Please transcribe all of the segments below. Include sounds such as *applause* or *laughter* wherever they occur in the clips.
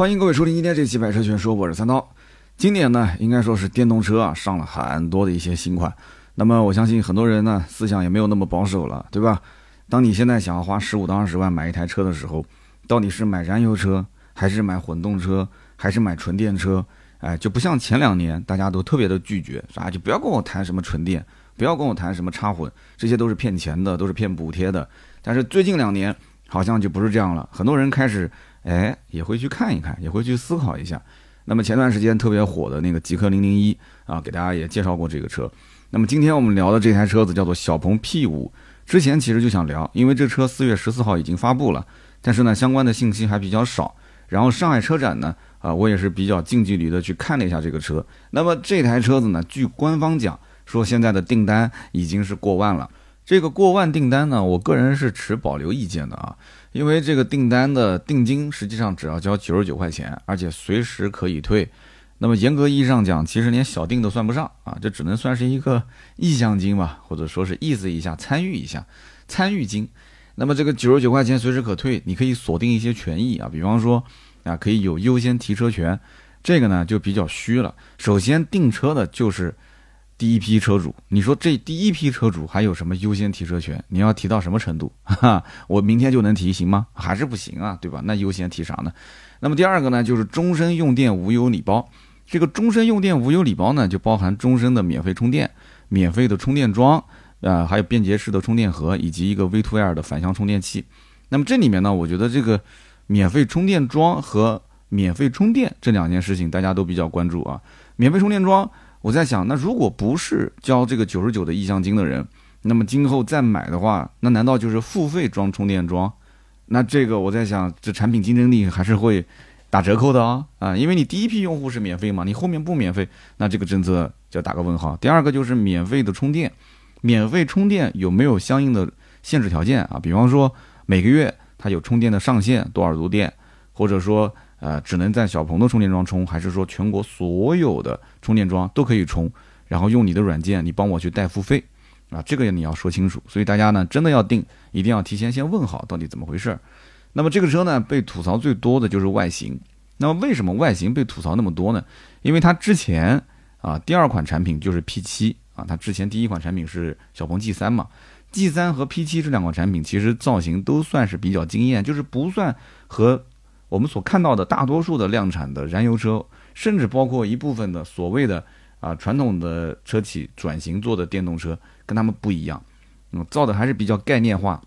欢迎各位收听今天这期《百车全说》，我是三刀。今年呢，应该说是电动车啊上了很多的一些新款。那么我相信很多人呢思想也没有那么保守了，对吧？当你现在想要花十五到二十万买一台车的时候，到底是买燃油车，还是买混动车，还是买纯电车？哎，就不像前两年大家都特别的拒绝，啥就不要跟我谈什么纯电，不要跟我谈什么插混，这些都是骗钱的，都是骗补贴的。但是最近两年好像就不是这样了，很多人开始。哎，也会去看一看，也会去思考一下。那么前段时间特别火的那个极氪零零一啊，给大家也介绍过这个车。那么今天我们聊的这台车子叫做小鹏 P 五。之前其实就想聊，因为这车四月十四号已经发布了，但是呢相关的信息还比较少。然后上海车展呢，啊，我也是比较近距离的去看了一下这个车。那么这台车子呢，据官方讲说现在的订单已经是过万了。这个过万订单呢，我个人是持保留意见的啊。因为这个订单的定金实际上只要交九十九块钱，而且随时可以退。那么严格意义上讲，其实连小订都算不上啊，这只能算是一个意向金吧，或者说是意思一下、参与一下、参与金。那么这个九十九块钱随时可退，你可以锁定一些权益啊，比方说啊，可以有优先提车权，这个呢就比较虚了。首先订车的就是。第一批车主，你说这第一批车主还有什么优先提车权？你要提到什么程度？哈，我明天就能提行吗？*laughs* 还是不行啊，对吧？那优先提啥呢？那么第二个呢，就是终身用电无忧礼包。这个终身用电无忧礼包呢，就包含终身的免费充电、免费的充电桩，啊，还有便捷式的充电盒以及一个 V2L 的反向充电器。那么这里面呢，我觉得这个免费充电桩和免费充电这两件事情，大家都比较关注啊。免费充电桩。我在想，那如果不是交这个九十九的意向金的人，那么今后再买的话，那难道就是付费装充电桩？那这个我在想，这产品竞争力还是会打折扣的啊啊！因为你第一批用户是免费嘛，你后面不免费，那这个政策就要打个问号。第二个就是免费的充电，免费充电有没有相应的限制条件啊？比方说每个月它有充电的上限多少度电，或者说。呃，只能在小鹏的充电桩充，还是说全国所有的充电桩都可以充？然后用你的软件，你帮我去代付费，啊，这个你要说清楚。所以大家呢，真的要定，一定要提前先问好到底怎么回事儿。那么这个车呢，被吐槽最多的就是外形。那么为什么外形被吐槽那么多呢？因为它之前啊，第二款产品就是 P7 啊，它之前第一款产品是小鹏 G3 嘛，G3 和 P7 这两款产品其实造型都算是比较惊艳，就是不算和。我们所看到的大多数的量产的燃油车，甚至包括一部分的所谓的啊传统的车企转型做的电动车，跟他们不一样，嗯，造的还是比较概念化。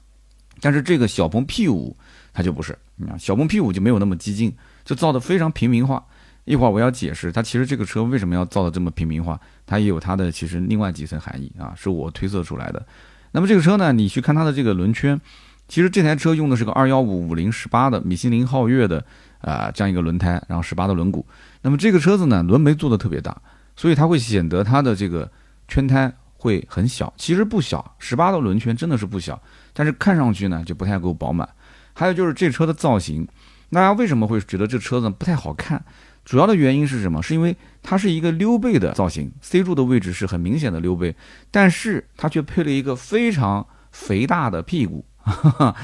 但是这个小鹏 P5 它就不是，啊，小鹏 P5 就没有那么激进，就造的非常平民化。一会儿我要解释它其实这个车为什么要造的这么平民化，它也有它的其实另外几层含义啊，是我推测出来的。那么这个车呢，你去看它的这个轮圈。其实这台车用的是个二幺五五零十八的米其林皓月的啊这样一个轮胎，然后十八的轮毂。那么这个车子呢，轮眉做的特别大，所以它会显得它的这个圈胎会很小。其实不小，十八的轮圈真的是不小，但是看上去呢就不太够饱满。还有就是这车的造型，大家为什么会觉得这车子不太好看？主要的原因是什么？是因为它是一个溜背的造型，C 柱的位置是很明显的溜背，但是它却配了一个非常肥大的屁股。*laughs*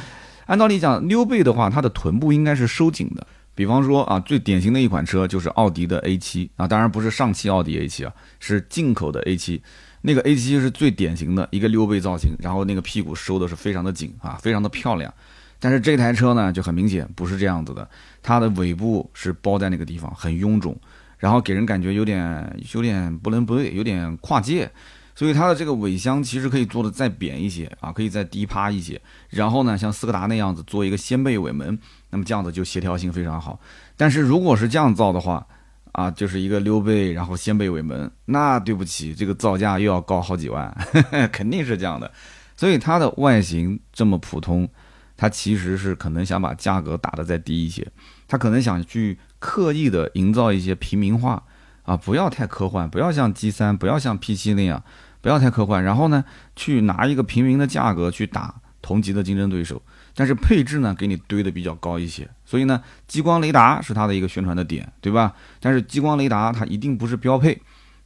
按道理讲，溜背的话，它的臀部应该是收紧的。比方说啊，最典型的一款车就是奥迪的 A7 啊，当然不是上汽奥迪 A7 啊，是进口的 A7。那个 A7 是最典型的一个溜背造型，然后那个屁股收的是非常的紧啊，非常的漂亮。但是这台车呢，就很明显不是这样子的，它的尾部是包在那个地方，很臃肿，然后给人感觉有点有点不伦不类，有点跨界。所以它的这个尾箱其实可以做的再扁一些啊，可以再低趴一些。然后呢，像斯柯达那样子做一个掀背尾门，那么这样子就协调性非常好。但是如果是这样造的话，啊，就是一个溜背，然后掀背尾门，那对不起，这个造价又要高好几万，*laughs* 肯定是这样的。所以它的外形这么普通，它其实是可能想把价格打得再低一些，它可能想去刻意的营造一些平民化啊，不要太科幻，不要像 G 三，不要像 P 七那样。不要太科幻，然后呢，去拿一个平民的价格去打同级的竞争对手，但是配置呢给你堆的比较高一些，所以呢，激光雷达是它的一个宣传的点，对吧？但是激光雷达它一定不是标配，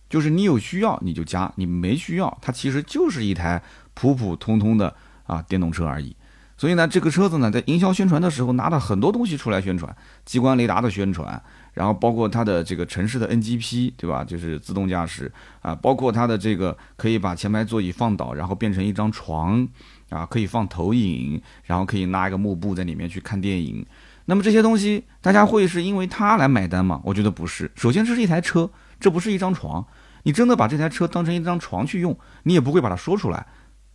就是你有需要你就加，你没需要，它其实就是一台普普通通的啊电动车而已。所以呢，这个车子呢，在营销宣传的时候拿了很多东西出来宣传，激光雷达的宣传，然后包括它的这个城市的 NGP，对吧？就是自动驾驶啊，包括它的这个可以把前排座椅放倒，然后变成一张床啊，可以放投影，然后可以拉一个幕布在里面去看电影。那么这些东西，大家会是因为它来买单吗？我觉得不是。首先，这是一台车，这不是一张床。你真的把这台车当成一张床去用，你也不会把它说出来。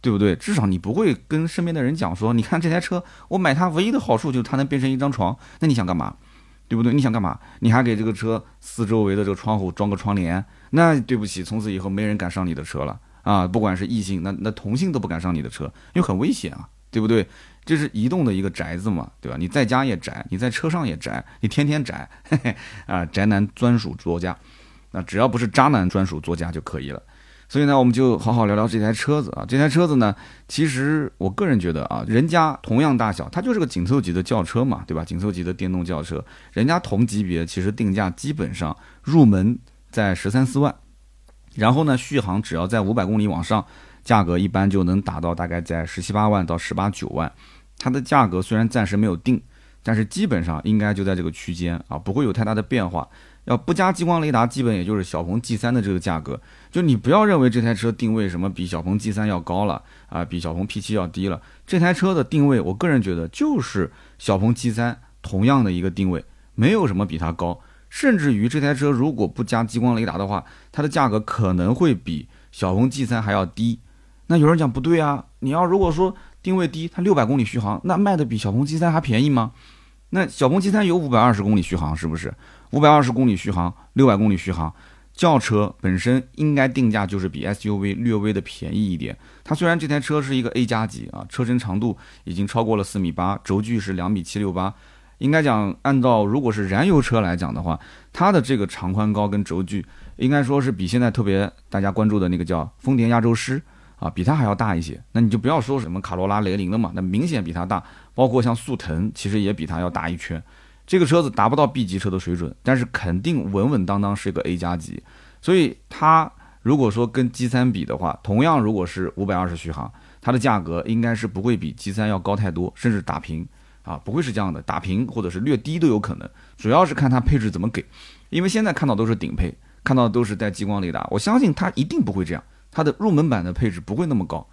对不对？至少你不会跟身边的人讲说，你看这台车，我买它唯一的好处就是它能变成一张床。那你想干嘛？对不对？你想干嘛？你还给这个车四周围的这个窗户装个窗帘？那对不起，从此以后没人敢上你的车了啊！不管是异性，那那同性都不敢上你的车，因为很危险啊，对不对？这是移动的一个宅子嘛，对吧？你在家也宅，你在车上也宅，你天天宅，嘿 *laughs* 嘿啊，宅男专属座驾，那只要不是渣男专属座驾就可以了。所以呢，我们就好好聊聊这台车子啊。这台车子呢，其实我个人觉得啊，人家同样大小，它就是个紧凑级的轿车嘛，对吧？紧凑级的电动轿车，人家同级别其实定价基本上入门在十三四万，然后呢，续航只要在五百公里往上，价格一般就能达到大概在十七八万到十八九万。它的价格虽然暂时没有定，但是基本上应该就在这个区间啊，不会有太大的变化。要不加激光雷达，基本也就是小鹏 G 三的这个价格。就你不要认为这台车定位什么比小鹏 G 三要高了啊，比小鹏 P 七要低了。这台车的定位，我个人觉得就是小鹏 G 三同样的一个定位，没有什么比它高。甚至于这台车如果不加激光雷达的话，它的价格可能会比小鹏 G 三还要低。那有人讲不对啊，你要如果说定位低，它六百公里续航，那卖的比小鹏 G 三还便宜吗？那小鹏 G 三有五百二十公里续航，是不是？五百二十公里续航，六百公里续航，轿车本身应该定价就是比 SUV 略微的便宜一点。它虽然这台车是一个 A 加级啊，车身长度已经超过了四米八，轴距是两米七六八，应该讲按照如果是燃油车来讲的话，它的这个长宽高跟轴距应该说是比现在特别大家关注的那个叫丰田亚洲狮啊，比它还要大一些。那你就不要说什么卡罗拉、雷凌了嘛，那明显比它大。包括像速腾，其实也比它要大一圈。这个车子达不到 B 级车的水准，但是肯定稳稳当当是一个 A 加级。所以它如果说跟 G 三比的话，同样如果是五百二十续航，它的价格应该是不会比 G 三要高太多，甚至打平啊，不会是这样的，打平或者是略低都有可能。主要是看它配置怎么给，因为现在看到都是顶配，看到都是带激光雷达，我相信它一定不会这样，它的入门版的配置不会那么高。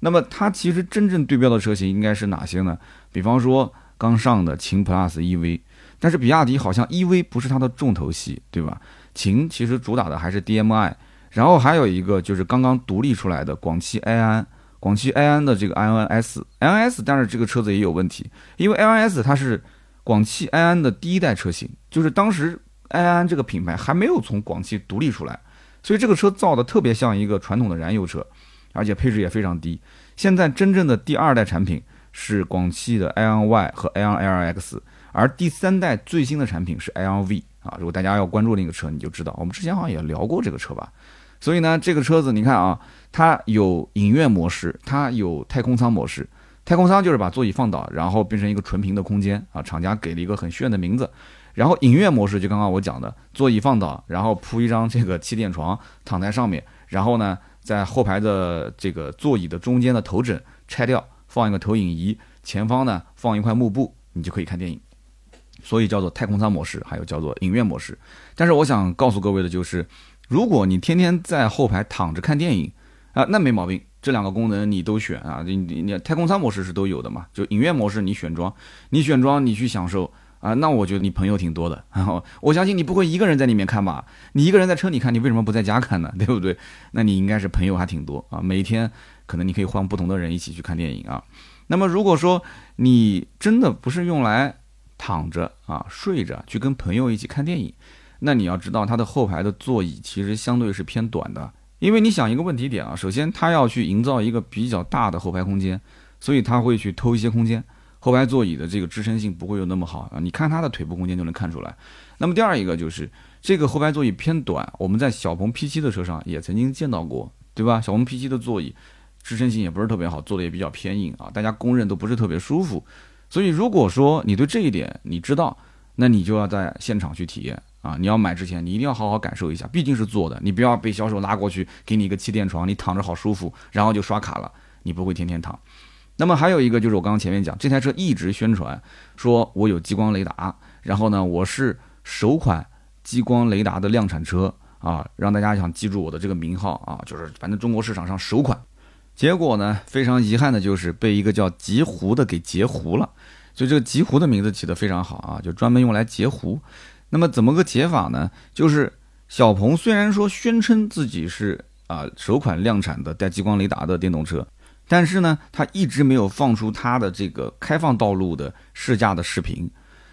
那么它其实真正对标的车型应该是哪些呢？比方说刚上的秦 PLUS EV。但是比亚迪好像 EV 不是它的重头戏，对吧？秦其实主打的还是 DMI，然后还有一个就是刚刚独立出来的广汽埃安，广汽埃安的这个 iONS，iONS，但是这个车子也有问题，因为 iONS 它是广汽埃安的第一代车型，就是当时埃安这个品牌还没有从广汽独立出来，所以这个车造的特别像一个传统的燃油车，而且配置也非常低。现在真正的第二代产品是广汽的埃安 Y 和埃安 LX。而第三代最新的产品是 LV 啊，如果大家要关注那个车，你就知道，我们之前好像也聊过这个车吧。所以呢，这个车子你看啊，它有影院模式，它有太空舱模式。太空舱就是把座椅放倒，然后变成一个纯平的空间啊，厂家给了一个很炫的名字。然后影院模式就刚刚我讲的，座椅放倒，然后铺一张这个气垫床躺在上面，然后呢，在后排的这个座椅的中间的头枕拆掉，放一个投影仪，前方呢放一块幕布，你就可以看电影。所以叫做太空舱模式，还有叫做影院模式。但是我想告诉各位的就是，如果你天天在后排躺着看电影啊，那没毛病，这两个功能你都选啊。你你你太空舱模式是都有的嘛？就影院模式你选装，你选装你去享受啊。那我觉得你朋友挺多的，然 *laughs* 后我相信你不会一个人在里面看吧？你一个人在车里看，你为什么不在家看呢？对不对？那你应该是朋友还挺多啊。每天可能你可以换不同的人一起去看电影啊。那么如果说你真的不是用来躺着啊，睡着去跟朋友一起看电影，那你要知道它的后排的座椅其实相对是偏短的，因为你想一个问题点啊，首先它要去营造一个比较大的后排空间，所以它会去偷一些空间，后排座椅的这个支撑性不会有那么好啊，你看它的腿部空间就能看出来。那么第二一个就是这个后排座椅偏短，我们在小鹏 P7 的车上也曾经见到过，对吧？小鹏 P7 的座椅支撑性也不是特别好，坐的也比较偏硬啊，大家公认都不是特别舒服。所以，如果说你对这一点你知道，那你就要在现场去体验啊！你要买之前，你一定要好好感受一下，毕竟是坐的，你不要被销售拉过去给你一个气垫床，你躺着好舒服，然后就刷卡了，你不会天天躺。那么还有一个就是我刚刚前面讲，这台车一直宣传说我有激光雷达，然后呢我是首款激光雷达的量产车啊，让大家想记住我的这个名号啊，就是反正中国市场上首款。结果呢，非常遗憾的就是被一个叫极狐的给截胡了。所以这个极狐的名字起得非常好啊，就专门用来截胡。那么怎么个截法呢？就是小鹏虽然说宣称自己是啊首款量产的带激光雷达的电动车。但是呢，他一直没有放出他的这个开放道路的试驾的视频。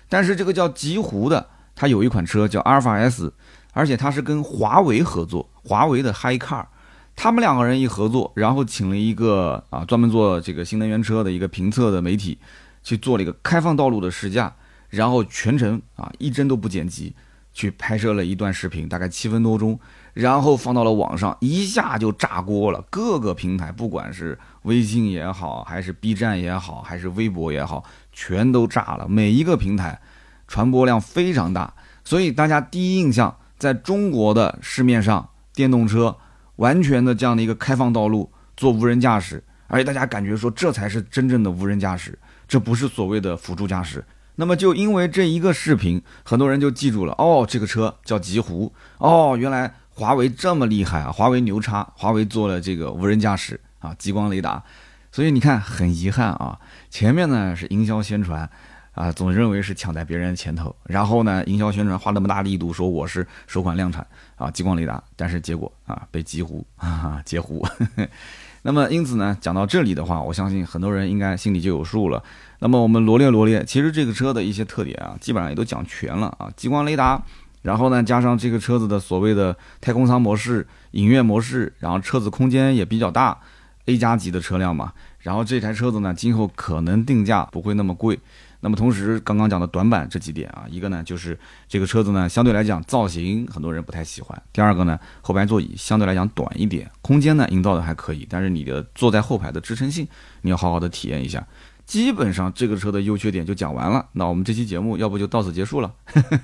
但是这个叫极狐的，他有一款车叫阿尔法 S，而且他是跟华为合作，华为的 Hi Car，他们两个人一合作，然后请了一个啊专门做这个新能源车的一个评测的媒体，去做了一个开放道路的试驾，然后全程啊一帧都不剪辑，去拍摄了一段视频，大概七分多钟。然后放到了网上，一下就炸锅了。各个平台，不管是微信也好，还是 B 站也好，还是微博也好，全都炸了。每一个平台传播量非常大，所以大家第一印象，在中国的市面上，电动车完全的这样的一个开放道路做无人驾驶，而且大家感觉说这才是真正的无人驾驶，这不是所谓的辅助驾驶。那么就因为这一个视频，很多人就记住了，哦，这个车叫极狐，哦，原来。华为这么厉害啊！华为牛叉，华为做了这个无人驾驶啊，激光雷达。所以你看，很遗憾啊，前面呢是营销宣传啊，总认为是抢在别人前头，然后呢，营销宣传花那么大力度说我是首款量产啊激光雷达，但是结果啊被截胡啊截胡。*laughs* 那么因此呢，讲到这里的话，我相信很多人应该心里就有数了。那么我们罗列罗列，其实这个车的一些特点啊，基本上也都讲全了啊，激光雷达。然后呢，加上这个车子的所谓的太空舱模式、影院模式，然后车子空间也比较大，A 加级的车辆嘛。然后这台车子呢，今后可能定价不会那么贵。那么同时，刚刚讲的短板这几点啊，一个呢就是这个车子呢相对来讲造型很多人不太喜欢。第二个呢，后排座椅相对来讲短一点，空间呢营造的还可以，但是你的坐在后排的支撑性，你要好好的体验一下。基本上这个车的优缺点就讲完了，那我们这期节目要不就到此结束了。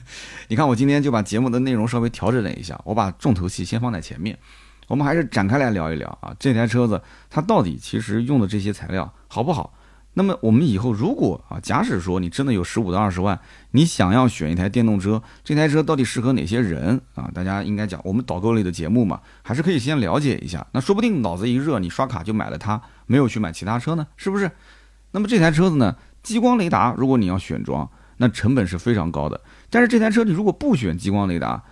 *laughs* 你看我今天就把节目的内容稍微调整了一下，我把重头戏先放在前面，*laughs* 我们还是展开来聊一聊啊，这台车子它到底其实用的这些材料好不好？那么我们以后如果啊，假使说你真的有十五到二十万，你想要选一台电动车，这台车到底适合哪些人啊？大家应该讲我们导购类的节目嘛，还是可以先了解一下。那说不定脑子一热，你刷卡就买了它，没有去买其他车呢，是不是？那么这台车子呢？激光雷达，如果你要选装，那成本是非常高的。但是这台车你如果不选激光雷达，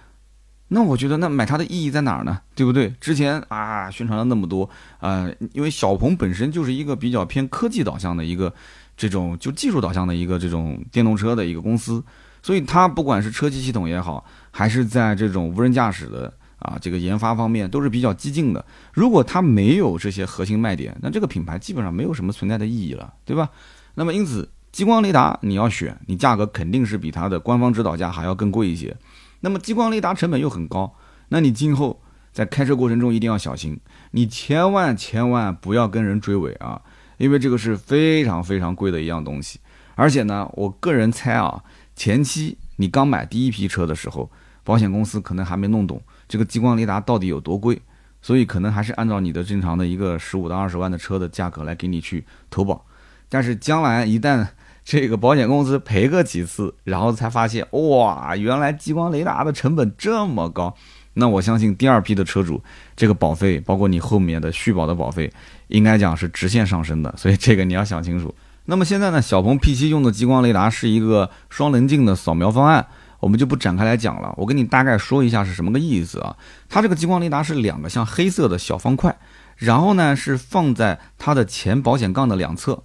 那我觉得那买它的意义在哪儿呢？对不对？之前啊宣传了那么多，呃，因为小鹏本身就是一个比较偏科技导向的一个这种就技术导向的一个这种电动车的一个公司，所以它不管是车机系统也好，还是在这种无人驾驶的。啊，这个研发方面都是比较激进的。如果它没有这些核心卖点，那这个品牌基本上没有什么存在的意义了，对吧？那么因此，激光雷达你要选，你价格肯定是比它的官方指导价还要更贵一些。那么激光雷达成本又很高，那你今后在开车过程中一定要小心，你千万千万不要跟人追尾啊，因为这个是非常非常贵的一样东西。而且呢，我个人猜啊，前期你刚买第一批车的时候，保险公司可能还没弄懂。这个激光雷达到底有多贵？所以可能还是按照你的正常的一个十五到二十万的车的价格来给你去投保。但是将来一旦这个保险公司赔个几次，然后才发现哇，原来激光雷达的成本这么高，那我相信第二批的车主这个保费，包括你后面的续保的保费，应该讲是直线上升的。所以这个你要想清楚。那么现在呢，小鹏 P7 用的激光雷达是一个双棱镜的扫描方案。我们就不展开来讲了，我跟你大概说一下是什么个意思啊？它这个激光雷达是两个像黑色的小方块，然后呢是放在它的前保险杠的两侧。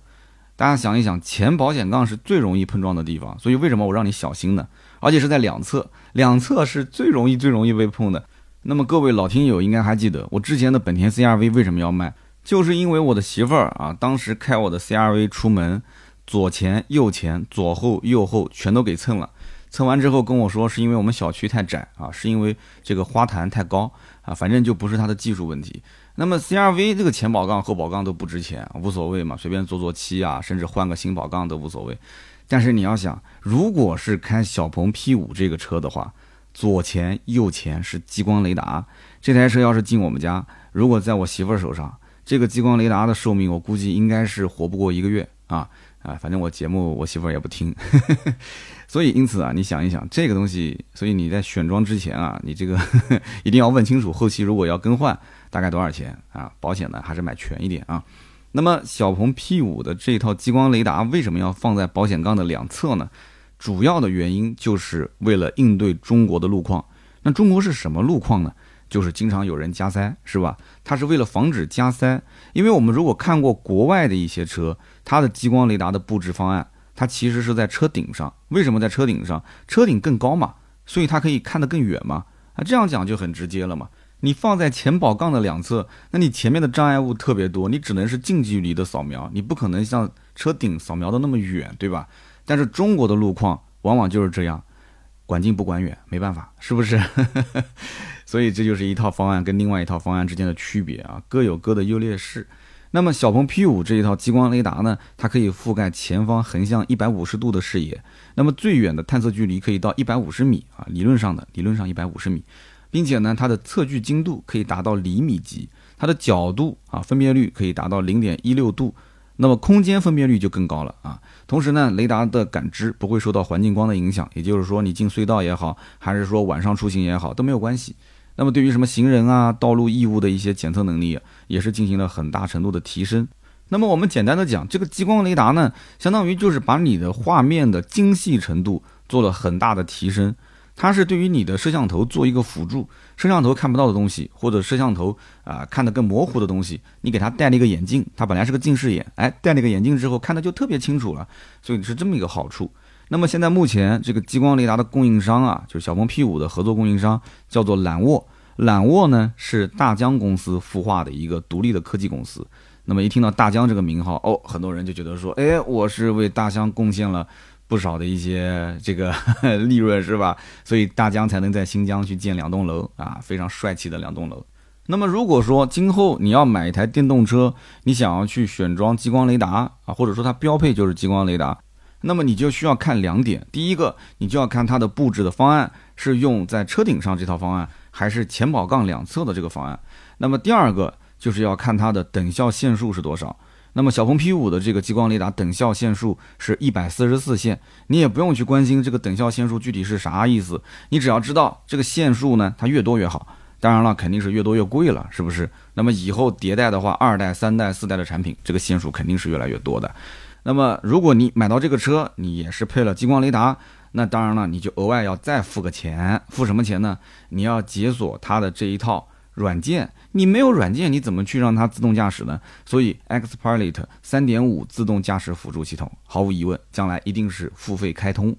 大家想一想，前保险杠是最容易碰撞的地方，所以为什么我让你小心呢？而且是在两侧，两侧是最容易最容易被碰的。那么各位老听友应该还记得，我之前的本田 CRV 为什么要卖？就是因为我的媳妇儿啊，当时开我的 CRV 出门，左前、右前、左后、右后全都给蹭了。蹭完之后跟我说，是因为我们小区太窄啊，是因为这个花坛太高啊，反正就不是它的技术问题。那么 CRV 这个前保杠、后保杠都不值钱，无所谓嘛，随便做做漆啊，甚至换个新保杠都无所谓。但是你要想，如果是开小鹏 P5 这个车的话，左前、右前是激光雷达，这台车要是进我们家，如果在我媳妇儿手上，这个激光雷达的寿命，我估计应该是活不过一个月啊啊！反正我节目我媳妇儿也不听，*laughs* 所以因此啊，你想一想这个东西，所以你在选装之前啊，你这个 *laughs* 一定要问清楚，后期如果要更换，大概多少钱啊？保险呢还是买全一点啊。那么小鹏 P 五的这套激光雷达为什么要放在保险杠的两侧呢？主要的原因就是为了应对中国的路况。那中国是什么路况呢？就是经常有人加塞，是吧？它是为了防止加塞。因为我们如果看过国外的一些车，它的激光雷达的布置方案，它其实是在车顶上。为什么在车顶上？车顶更高嘛，所以它可以看得更远嘛。啊，这样讲就很直接了嘛。你放在前保杠的两侧，那你前面的障碍物特别多，你只能是近距离的扫描，你不可能像车顶扫描的那么远，对吧？但是中国的路况往往就是这样。管近不管远，没办法，是不是？*laughs* 所以这就是一套方案跟另外一套方案之间的区别啊，各有各的优劣势。那么小鹏 P5 这一套激光雷达呢，它可以覆盖前方横向一百五十度的视野，那么最远的探测距离可以到一百五十米啊，理论上的理论上一百五十米，并且呢，它的测距精度可以达到厘米级，它的角度啊分辨率可以达到零点一六度。那么空间分辨率就更高了啊！同时呢，雷达的感知不会受到环境光的影响，也就是说，你进隧道也好，还是说晚上出行也好，都没有关系。那么对于什么行人啊、道路异物的一些检测能力，也是进行了很大程度的提升。那么我们简单的讲，这个激光雷达呢，相当于就是把你的画面的精细程度做了很大的提升。它是对于你的摄像头做一个辅助，摄像头看不到的东西，或者摄像头啊看得更模糊的东西，你给它戴了一个眼镜，它本来是个近视眼，哎，戴了个眼镜之后看的就特别清楚了，所以是这么一个好处。那么现在目前这个激光雷达的供应商啊，就是小鹏 P5 的合作供应商叫做揽沃，揽沃呢是大疆公司孵化的一个独立的科技公司。那么一听到大疆这个名号，哦，很多人就觉得说，哎，我是为大疆贡献了。不少的一些这个 *laughs* 利润是吧？所以大疆才能在新疆去建两栋楼啊，非常帅气的两栋楼。那么如果说今后你要买一台电动车，你想要去选装激光雷达啊，或者说它标配就是激光雷达，那么你就需要看两点：第一个，你就要看它的布置的方案是用在车顶上这套方案，还是前保杠两侧的这个方案；那么第二个就是要看它的等效线数是多少。那么小鹏 P5 的这个激光雷达等效线数是一百四十四线，你也不用去关心这个等效线数具体是啥意思，你只要知道这个线数呢，它越多越好。当然了，肯定是越多越贵了，是不是？那么以后迭代的话，二代、三代、四代的产品，这个线数肯定是越来越多的。那么如果你买到这个车，你也是配了激光雷达，那当然了，你就额外要再付个钱，付什么钱呢？你要解锁它的这一套。软件，你没有软件，你怎么去让它自动驾驶呢？所以，XPilot 三点五自动驾驶辅助系统，毫无疑问，将来一定是付费开通，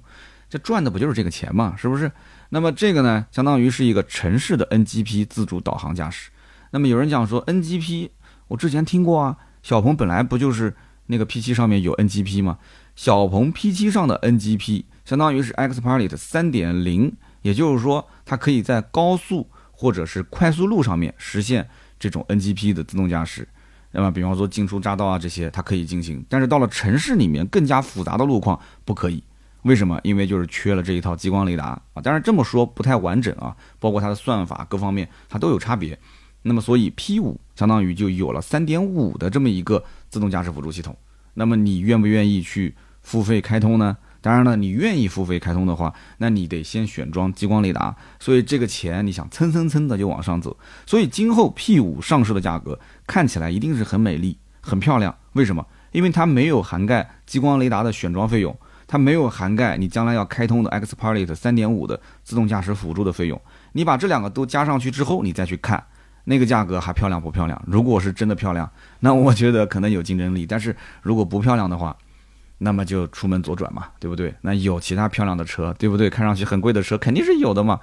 这赚的不就是这个钱嘛？是不是？那么这个呢，相当于是一个城市的 NGP 自主导航驾驶。那么有人讲说 NGP，我之前听过啊，小鹏本来不就是那个 P7 上面有 NGP 吗？小鹏 P7 上的 NGP 相当于是 XPilot 三点零，也就是说它可以在高速。或者是快速路上面实现这种 NGP 的自动驾驶，那么比方说进出匝道啊这些它可以进行，但是到了城市里面更加复杂的路况不可以。为什么？因为就是缺了这一套激光雷达啊。当然这么说不太完整啊，包括它的算法各方面它都有差别。那么所以 P5 相当于就有了3.5的这么一个自动驾驶辅助系统。那么你愿不愿意去付费开通呢？当然了，你愿意付费开通的话，那你得先选装激光雷达，所以这个钱你想蹭蹭蹭的就往上走。所以今后 P5 上市的价格看起来一定是很美丽、很漂亮。为什么？因为它没有涵盖激光雷达的选装费用，它没有涵盖你将来要开通的 XPilot 3.5的自动驾驶辅助的费用。你把这两个都加上去之后，你再去看那个价格还漂亮不漂亮？如果是真的漂亮，那我觉得可能有竞争力；但是如果不漂亮的话，那么就出门左转嘛，对不对？那有其他漂亮的车，对不对？看上去很贵的车肯定是有的嘛。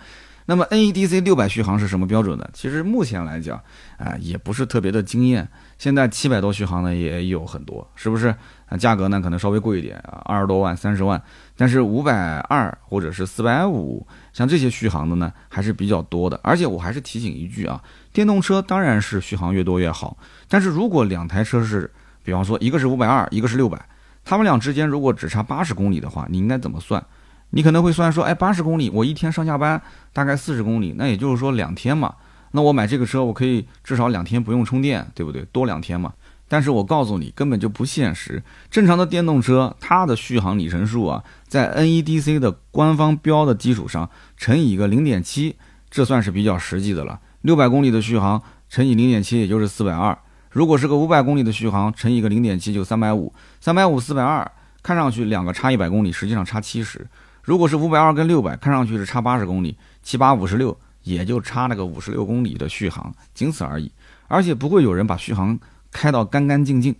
那么 NEDC 六百续航是什么标准呢？其实目前来讲，啊，也不是特别的惊艳。现在七百多续航的也有很多，是不是？啊，价格呢可能稍微贵一点啊，二十多万、三十万。但是五百二或者是四百五，像这些续航的呢，还是比较多的。而且我还是提醒一句啊，电动车当然是续航越多越好。但是如果两台车是，比方说一个是五百二，一个是六百。他们俩之间如果只差八十公里的话，你应该怎么算？你可能会算说，哎，八十公里，我一天上下班大概四十公里，那也就是说两天嘛。那我买这个车，我可以至少两天不用充电，对不对？多两天嘛。但是我告诉你，根本就不现实。正常的电动车，它的续航里程数啊，在 NEDC 的官方标的基础上乘以一个零点七，这算是比较实际的了。六百公里的续航乘以零点七，也就是四百二。如果是个五百公里的续航乘以个零点七，就三百五。三百五四百二，看上去两个差一百公里，实际上差七十。如果是五百二跟六百，看上去是差八十公里，七八五十六，也就差那个五十六公里的续航，仅此而已。而且不会有人把续航。开到干干净净，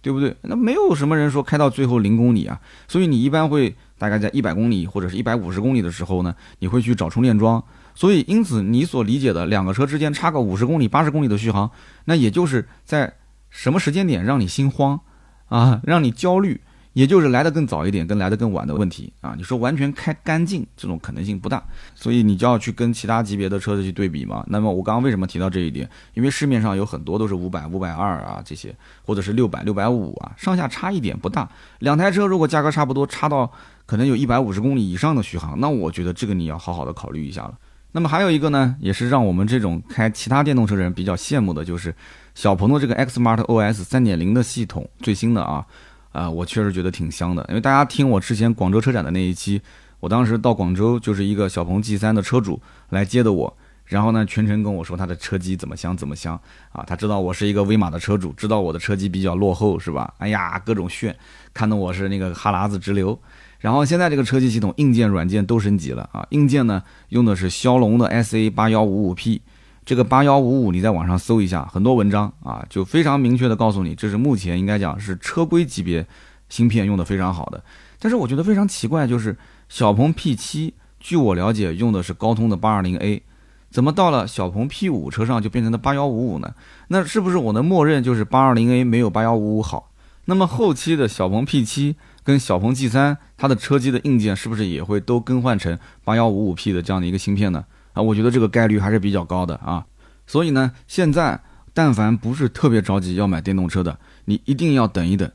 对不对？那没有什么人说开到最后零公里啊，所以你一般会大概在一百公里或者是一百五十公里的时候呢，你会去找充电桩。所以因此你所理解的两个车之间差个五十公里、八十公里的续航，那也就是在什么时间点让你心慌啊，让你焦虑。也就是来的更早一点，跟来的更晚的问题啊！你说完全开干净，这种可能性不大，所以你就要去跟其他级别的车子去对比嘛。那么我刚刚为什么提到这一点？因为市面上有很多都是五百、五百二啊这些，或者是六百、六百五啊，上下差一点不大。两台车如果价格差不多，差到可能有一百五十公里以上的续航，那我觉得这个你要好好的考虑一下了。那么还有一个呢，也是让我们这种开其他电动车的人比较羡慕的，就是小鹏的这个 Xmart OS 三点零的系统，最新的啊。啊，我确实觉得挺香的，因为大家听我之前广州车展的那一期，我当时到广州就是一个小鹏 G 三的车主来接的我，然后呢全程跟我说他的车机怎么香怎么香啊，他知道我是一个威马的车主，知道我的车机比较落后是吧？哎呀，各种炫，看得我是那个哈喇子直流。然后现在这个车机系统硬件软件都升级了啊，硬件呢用的是骁龙的 SA 八幺五五 P。这个八幺五五，你在网上搜一下，很多文章啊，就非常明确的告诉你，这是目前应该讲是车规级别芯片用的非常好的。但是我觉得非常奇怪，就是小鹏 P 七，据我了解用的是高通的八二零 A，怎么到了小鹏 P 五车上就变成了八幺五五呢？那是不是我能默认就是八二零 A 没有八幺五五好？那么后期的小鹏 P 七跟小鹏 G 三，它的车机的硬件是不是也会都更换成八幺五五 P 的这样的一个芯片呢？啊，我觉得这个概率还是比较高的啊，所以呢，现在但凡不是特别着急要买电动车的，你一定要等一等，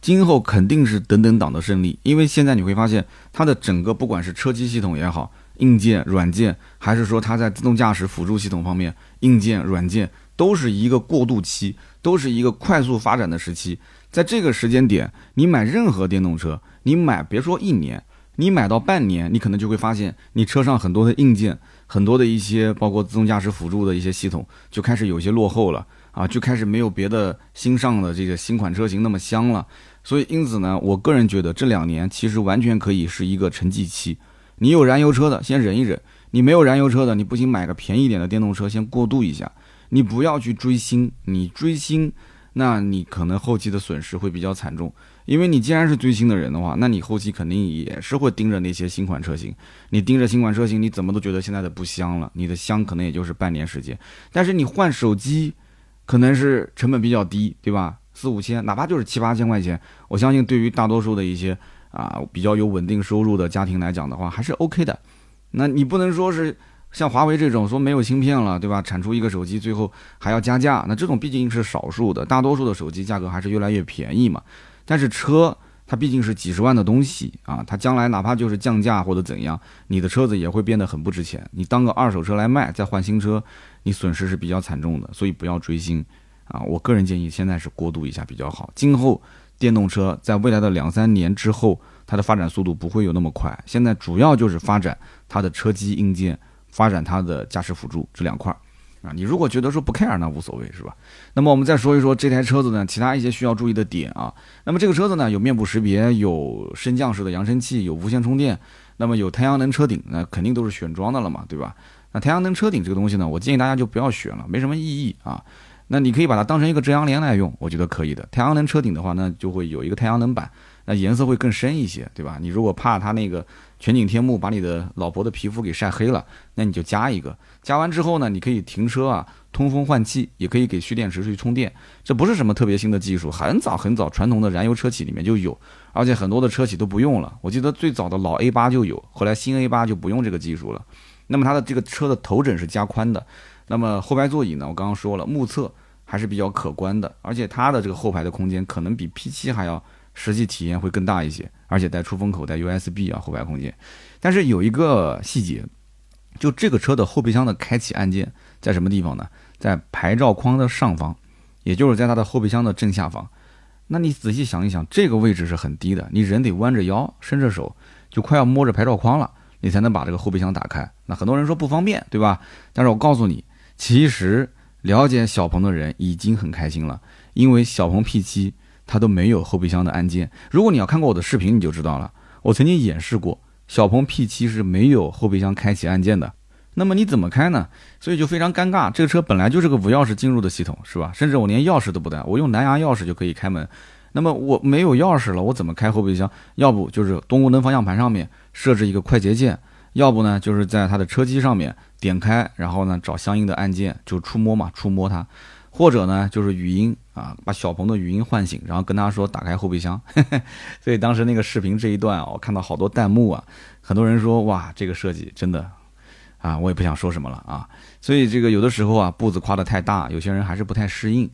今后肯定是等等党的胜利，因为现在你会发现它的整个不管是车机系统也好，硬件、软件，还是说它在自动驾驶辅助系统方面，硬件、软件都是一个过渡期，都是一个快速发展的时期，在这个时间点，你买任何电动车，你买别说一年，你买到半年，你可能就会发现你车上很多的硬件。很多的一些包括自动驾驶辅助的一些系统就开始有些落后了啊，就开始没有别的新上的这个新款车型那么香了。所以因此呢，我个人觉得这两年其实完全可以是一个沉寂期。你有燃油车的先忍一忍，你没有燃油车的，你不行买个便宜点的电动车先过渡一下。你不要去追新，你追新，那你可能后期的损失会比较惨重。因为你既然是追星的人的话，那你后期肯定也是会盯着那些新款车型。你盯着新款车型，你怎么都觉得现在的不香了。你的香可能也就是半年时间。但是你换手机，可能是成本比较低，对吧？四五千，哪怕就是七八千块钱，我相信对于大多数的一些啊比较有稳定收入的家庭来讲的话，还是 OK 的。那你不能说是像华为这种说没有芯片了，对吧？产出一个手机最后还要加价，那这种毕竟是少数的，大多数的手机价格还是越来越便宜嘛。但是车它毕竟是几十万的东西啊，它将来哪怕就是降价或者怎样，你的车子也会变得很不值钱。你当个二手车来卖，再换新车，你损失是比较惨重的。所以不要追星啊！我个人建议现在是过渡一下比较好。今后电动车在未来的两三年之后，它的发展速度不会有那么快。现在主要就是发展它的车机硬件，发展它的驾驶辅助这两块儿。啊，你如果觉得说不 care 那无所谓是吧？那么我们再说一说这台车子呢，其他一些需要注意的点啊。那么这个车子呢，有面部识别，有升降式的扬声器，有无线充电，那么有太阳能车顶，那肯定都是选装的了嘛，对吧？那太阳能车顶这个东西呢，我建议大家就不要选了，没什么意义啊。那你可以把它当成一个遮阳帘来用，我觉得可以的。太阳能车顶的话呢，就会有一个太阳能板，那颜色会更深一些，对吧？你如果怕它那个。全景天幕把你的老婆的皮肤给晒黑了，那你就加一个。加完之后呢，你可以停车啊，通风换气，也可以给蓄电池去充电。这不是什么特别新的技术，很早很早传统的燃油车企里面就有，而且很多的车企都不用了。我记得最早的老 A 八就有，后来新 A 八就不用这个技术了。那么它的这个车的头枕是加宽的，那么后排座椅呢，我刚刚说了，目测还是比较可观的，而且它的这个后排的空间可能比 P7 还要。实际体验会更大一些，而且带出风口、带 USB 啊，后排空间。但是有一个细节，就这个车的后备箱的开启按键在什么地方呢？在牌照框的上方，也就是在它的后备箱的正下方。那你仔细想一想，这个位置是很低的，你人得弯着腰，伸着手，就快要摸着牌照框了，你才能把这个后备箱打开。那很多人说不方便，对吧？但是我告诉你，其实了解小鹏的人已经很开心了，因为小鹏 P7 它都没有后备箱的按键。如果你要看过我的视频，你就知道了，我曾经演示过，小鹏 P7 是没有后备箱开启按键的。那么你怎么开呢？所以就非常尴尬。这个车本来就是个无钥匙进入的系统，是吧？甚至我连钥匙都不带，我用蓝牙钥匙就可以开门。那么我没有钥匙了，我怎么开后备箱？要不就是多功能方向盘上面设置一个快捷键，要不呢就是在它的车机上面点开，然后呢找相应的按键就触摸嘛，触摸它，或者呢就是语音啊，把小鹏的语音唤醒，然后跟他说打开后备箱。*laughs* 所以当时那个视频这一段啊，我看到好多弹幕啊，很多人说哇，这个设计真的。啊，我也不想说什么了啊，所以这个有的时候啊，步子跨得太大，有些人还是不太适应。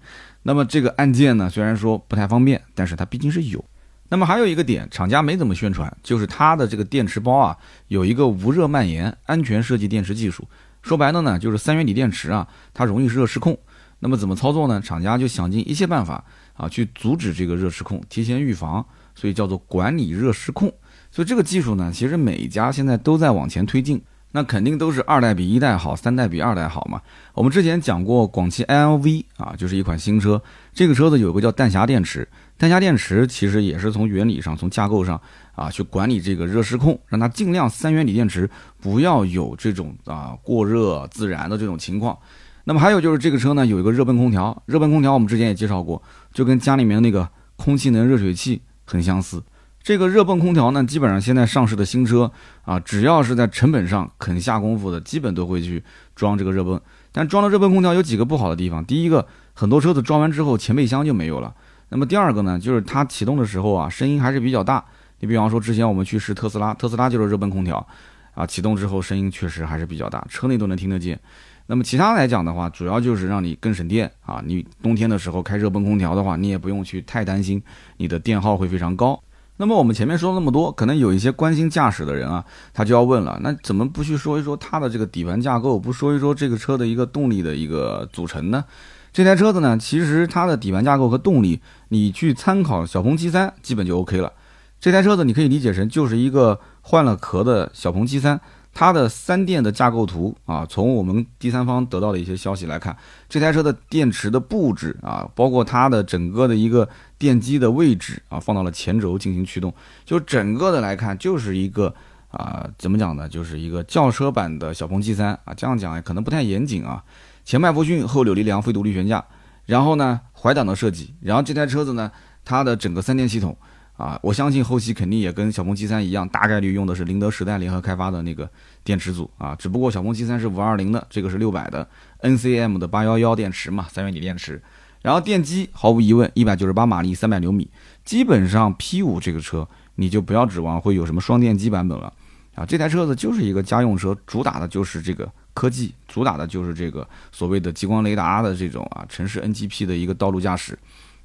那么这个按键呢，虽然说不太方便，但是它毕竟是有。那么还有一个点，厂家没怎么宣传，就是它的这个电池包啊，有一个无热蔓延安全设计电池技术。说白了呢，就是三元锂电池啊，它容易热失控。那么怎么操作呢？厂家就想尽一切办法啊，去阻止这个热失控，提前预防，所以叫做管理热失控。所以这个技术呢，其实每家现在都在往前推进。那肯定都是二代比一代好，三代比二代好嘛。我们之前讲过广汽 i L V 啊，就是一款新车。这个车子有个叫弹匣电池，弹匣电池其实也是从原理上、从架构上啊去管理这个热失控，让它尽量三元锂电池不要有这种啊过热自燃的这种情况。那么还有就是这个车呢有一个热泵空调，热泵空调我们之前也介绍过，就跟家里面那个空气能热水器很相似。这个热泵空调呢，基本上现在上市的新车啊，只要是在成本上肯下功夫的，基本都会去装这个热泵。但装了热泵空调有几个不好的地方，第一个，很多车子装完之后前备箱就没有了。那么第二个呢，就是它启动的时候啊，声音还是比较大。你比方说之前我们去试特斯拉，特斯拉就是热泵空调，啊，启动之后声音确实还是比较大，车内都能听得见。那么其他来讲的话，主要就是让你更省电啊。你冬天的时候开热泵空调的话，你也不用去太担心你的电耗会非常高。那么我们前面说了那么多，可能有一些关心驾驶的人啊，他就要问了，那怎么不去说一说它的这个底盘架构，不说一说这个车的一个动力的一个组成呢？这台车子呢，其实它的底盘架构和动力，你去参考小鹏 G3 基本就 OK 了。这台车子你可以理解成就是一个换了壳的小鹏 G3。它的三电的架构图啊，从我们第三方得到的一些消息来看，这台车的电池的布置啊，包括它的整个的一个电机的位置啊，放到了前轴进行驱动，就整个的来看，就是一个啊，怎么讲呢？就是一个轿车版的小鹏 G3 啊，这样讲可能不太严谨啊。前麦弗逊，后扭力梁，非独立悬架，然后呢，怀档的设计，然后这台车子呢，它的整个三电系统。啊，我相信后期肯定也跟小鹏 G3 一样，大概率用的是宁德时代联合开发的那个电池组啊。只不过小鹏 G3 是五二零的，这个是六百的 NCM 的八幺幺电池嘛，三元锂电池。然后电机毫无疑问一百九十八马力，三百牛米。基本上 P5 这个车你就不要指望会有什么双电机版本了啊。这台车子就是一个家用车，主打的就是这个科技，主打的就是这个所谓的激光雷达的这种啊城市 NGP 的一个道路驾驶。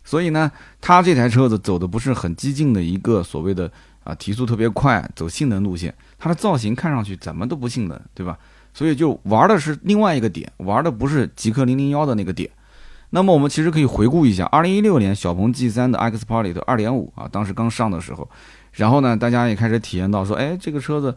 所以呢，它这台车子走的不是很激进的一个所谓的啊提速特别快，走性能路线。它的造型看上去怎么都不性能，对吧？所以就玩的是另外一个点，玩的不是极氪零零幺的那个点。那么我们其实可以回顾一下，二零一六年小鹏 G 三的 X Pilot 二点五啊，当时刚上的时候，然后呢，大家也开始体验到说，哎，这个车子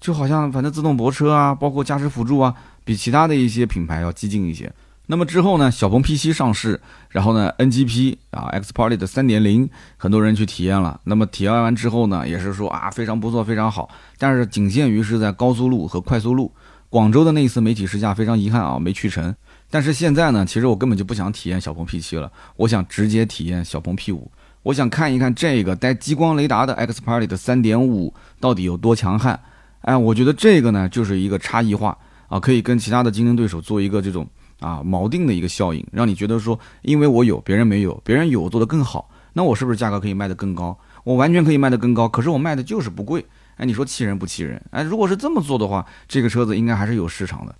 就好像反正自动泊车啊，包括驾驶辅助啊，比其他的一些品牌要激进一些。那么之后呢，小鹏 P7 上市，然后呢，NGP 啊，X Pilot 的3.0，很多人去体验了。那么体验完之后呢，也是说啊，非常不错，非常好。但是仅限于是在高速路和快速路。广州的那一次媒体试驾非常遗憾啊，没去成。但是现在呢，其实我根本就不想体验小鹏 P7 了，我想直接体验小鹏 P5。我想看一看这个带激光雷达的 X Pilot 3.5到底有多强悍。哎，我觉得这个呢，就是一个差异化啊，可以跟其他的竞争对手做一个这种。啊，锚定的一个效应，让你觉得说，因为我有，别人没有，别人有做得更好，那我是不是价格可以卖得更高？我完全可以卖得更高，可是我卖的就是不贵。哎，你说气人不气人？哎，如果是这么做的话，这个车子应该还是有市场的。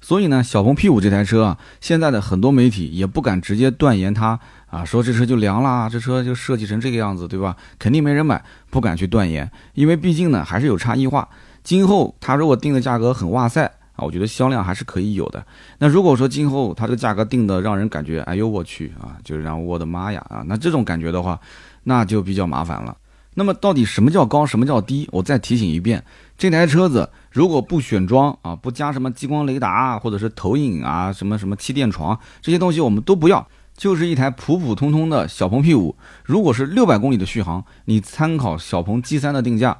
所以呢，小鹏 P5 这台车啊，现在的很多媒体也不敢直接断言它啊，说这车就凉啦，这车就设计成这个样子，对吧？肯定没人买，不敢去断言，因为毕竟呢还是有差异化。今后它如果定的价格很哇塞。啊，我觉得销量还是可以有的。那如果说今后它这个价格定的让人感觉，哎呦我去啊，就是让我的妈呀啊，那这种感觉的话，那就比较麻烦了。那么到底什么叫高，什么叫低？我再提醒一遍，这台车子如果不选装啊，不加什么激光雷达或者是投影啊，什么什么气垫床这些东西我们都不要，就是一台普普通通的小鹏 P5。如果是六百公里的续航，你参考小鹏 G3 的定价。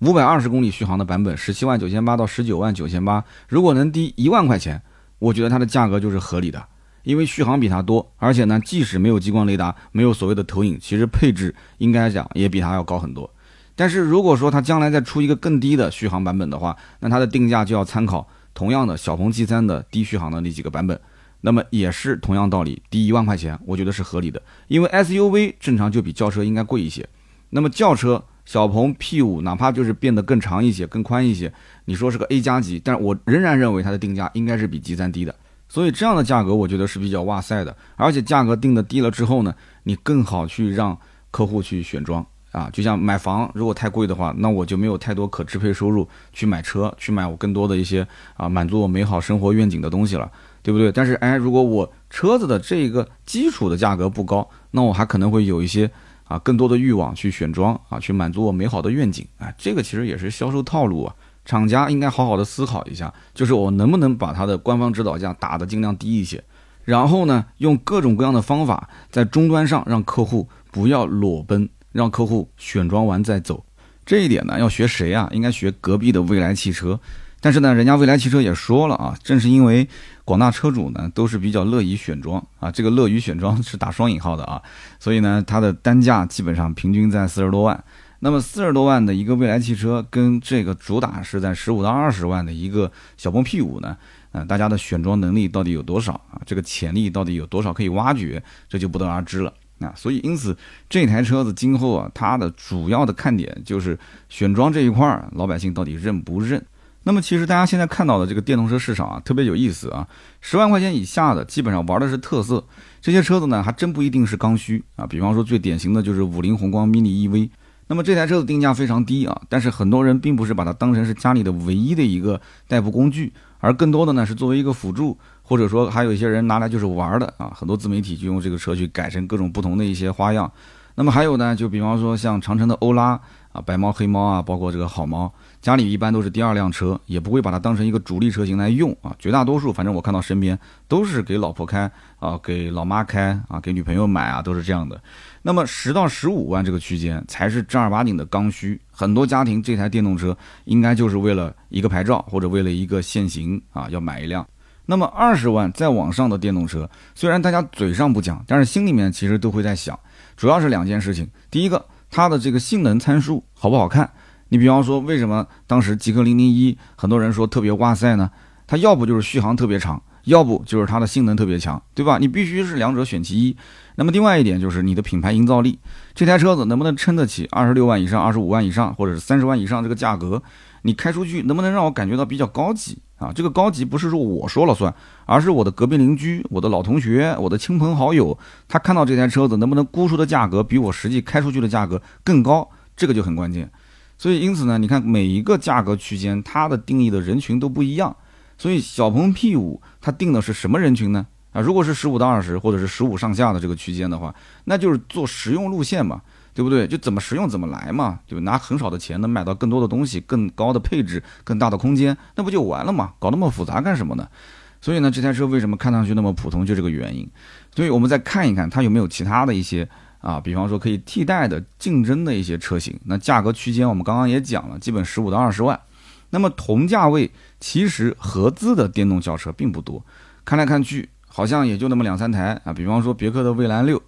五百二十公里续航的版本，十七万九千八到十九万九千八，如果能低一万块钱，我觉得它的价格就是合理的，因为续航比它多，而且呢，即使没有激光雷达，没有所谓的投影，其实配置应该讲也比它要高很多。但是如果说它将来再出一个更低的续航版本的话，那它的定价就要参考同样的小鹏 G3 的低续航的那几个版本，那么也是同样道理，低一万块钱，我觉得是合理的，因为 SUV 正常就比轿车应该贵一些，那么轿车。小鹏 P5 哪怕就是变得更长一些、更宽一些，你说是个 A 加级，但我仍然认为它的定价应该是比 G3 低的，所以这样的价格我觉得是比较哇塞的，而且价格定的低了之后呢，你更好去让客户去选装啊，就像买房如果太贵的话，那我就没有太多可支配收入去买车，去买我更多的一些啊满足我美好生活愿景的东西了，对不对？但是哎，如果我车子的这个基础的价格不高，那我还可能会有一些。啊，更多的欲望去选装啊，去满足我美好的愿景啊，这个其实也是销售套路啊。厂家应该好好的思考一下，就是我能不能把它的官方指导价打得尽量低一些，然后呢，用各种各样的方法在终端上让客户不要裸奔，让客户选装完再走。这一点呢，要学谁啊？应该学隔壁的蔚来汽车。但是呢，人家未来汽车也说了啊，正是因为。广大车主呢都是比较乐于选装啊，这个乐于选装是打双引号的啊，*laughs* 所以呢它的单价基本上平均在四十多万。那么四十多万的一个未来汽车跟这个主打是在十五到二十万的一个小鹏 P5 呢，呃，大家的选装能力到底有多少啊？这个潜力到底有多少可以挖掘，这就不得而知了啊。所以因此这台车子今后啊，它的主要的看点就是选装这一块儿，老百姓到底认不认？那么其实大家现在看到的这个电动车市场啊，特别有意思啊。十万块钱以下的，基本上玩的是特色。这些车子呢，还真不一定是刚需啊。比方说最典型的就是五菱宏光 mini EV。那么这台车子定价非常低啊，但是很多人并不是把它当成是家里的唯一的一个代步工具，而更多的呢是作为一个辅助，或者说还有一些人拿来就是玩的啊。很多自媒体就用这个车去改成各种不同的一些花样。那么还有呢，就比方说像长城的欧拉啊，白猫黑猫啊，包括这个好猫。家里一般都是第二辆车，也不会把它当成一个主力车型来用啊。绝大多数，反正我看到身边都是给老婆开啊，给老妈开啊，给女朋友买啊，都是这样的。那么十到十五万这个区间才是正儿八经的刚需。很多家庭这台电动车应该就是为了一个牌照或者为了一个限行啊要买一辆。那么二十万再往上的电动车，虽然大家嘴上不讲，但是心里面其实都会在想，主要是两件事情。第一个，它的这个性能参数好不好看？你比方说，为什么当时极氪零零一很多人说特别哇塞呢？它要不就是续航特别长，要不就是它的性能特别强，对吧？你必须是两者选其一。那么另外一点就是你的品牌营造力，这台车子能不能撑得起二十六万以上、二十五万以上，或者是三十万以上这个价格？你开出去能不能让我感觉到比较高级啊？这个高级不是说我说了算，而是我的隔壁邻居、我的老同学、我的亲朋好友，他看到这台车子能不能估出的价格比我实际开出去的价格更高？这个就很关键。所以，因此呢，你看每一个价格区间，它的定义的人群都不一样。所以，小鹏 P5 它定的是什么人群呢？啊，如果是十五到二十，或者是十五上下的这个区间的话，那就是做实用路线嘛，对不对？就怎么实用怎么来嘛，就拿很少的钱能买到更多的东西，更高的配置，更大的空间，那不就完了嘛？搞那么复杂干什么呢？所以呢，这台车为什么看上去那么普通，就这个原因。所以我们再看一看它有没有其他的一些。啊，比方说可以替代的竞争的一些车型，那价格区间我们刚刚也讲了，基本十五到二十万。那么同价位其实合资的电动轿车并不多，看来看去好像也就那么两三台啊。比方说别克的蔚蓝六，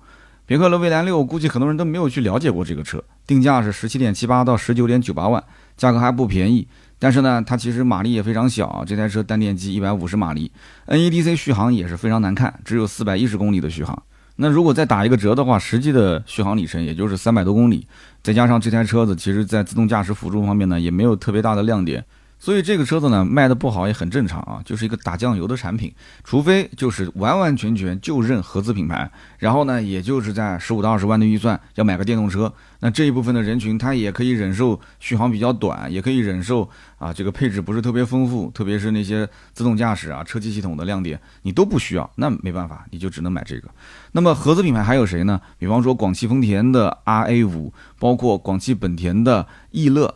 别克的蔚蓝六估计很多人都没有去了解过这个车，定价是十七点七八到十九点九八万，价格还不便宜。但是呢，它其实马力也非常小，这台车单电机一百五十马力，NEDC 续航也是非常难看，只有四百一十公里的续航。那如果再打一个折的话，实际的续航里程也就是三百多公里，再加上这台车子其实在自动驾驶辅助方面呢也没有特别大的亮点，所以这个车子呢卖的不好也很正常啊，就是一个打酱油的产品，除非就是完完全全就认合资品牌，然后呢也就是在十五到二十万的预算要买个电动车，那这一部分的人群他也可以忍受续航比较短，也可以忍受啊这个配置不是特别丰富，特别是那些自动驾驶啊车机系统的亮点你都不需要，那没办法，你就只能买这个。那么合资品牌还有谁呢？比方说广汽丰田的 RA 五，包括广汽本田的逸乐。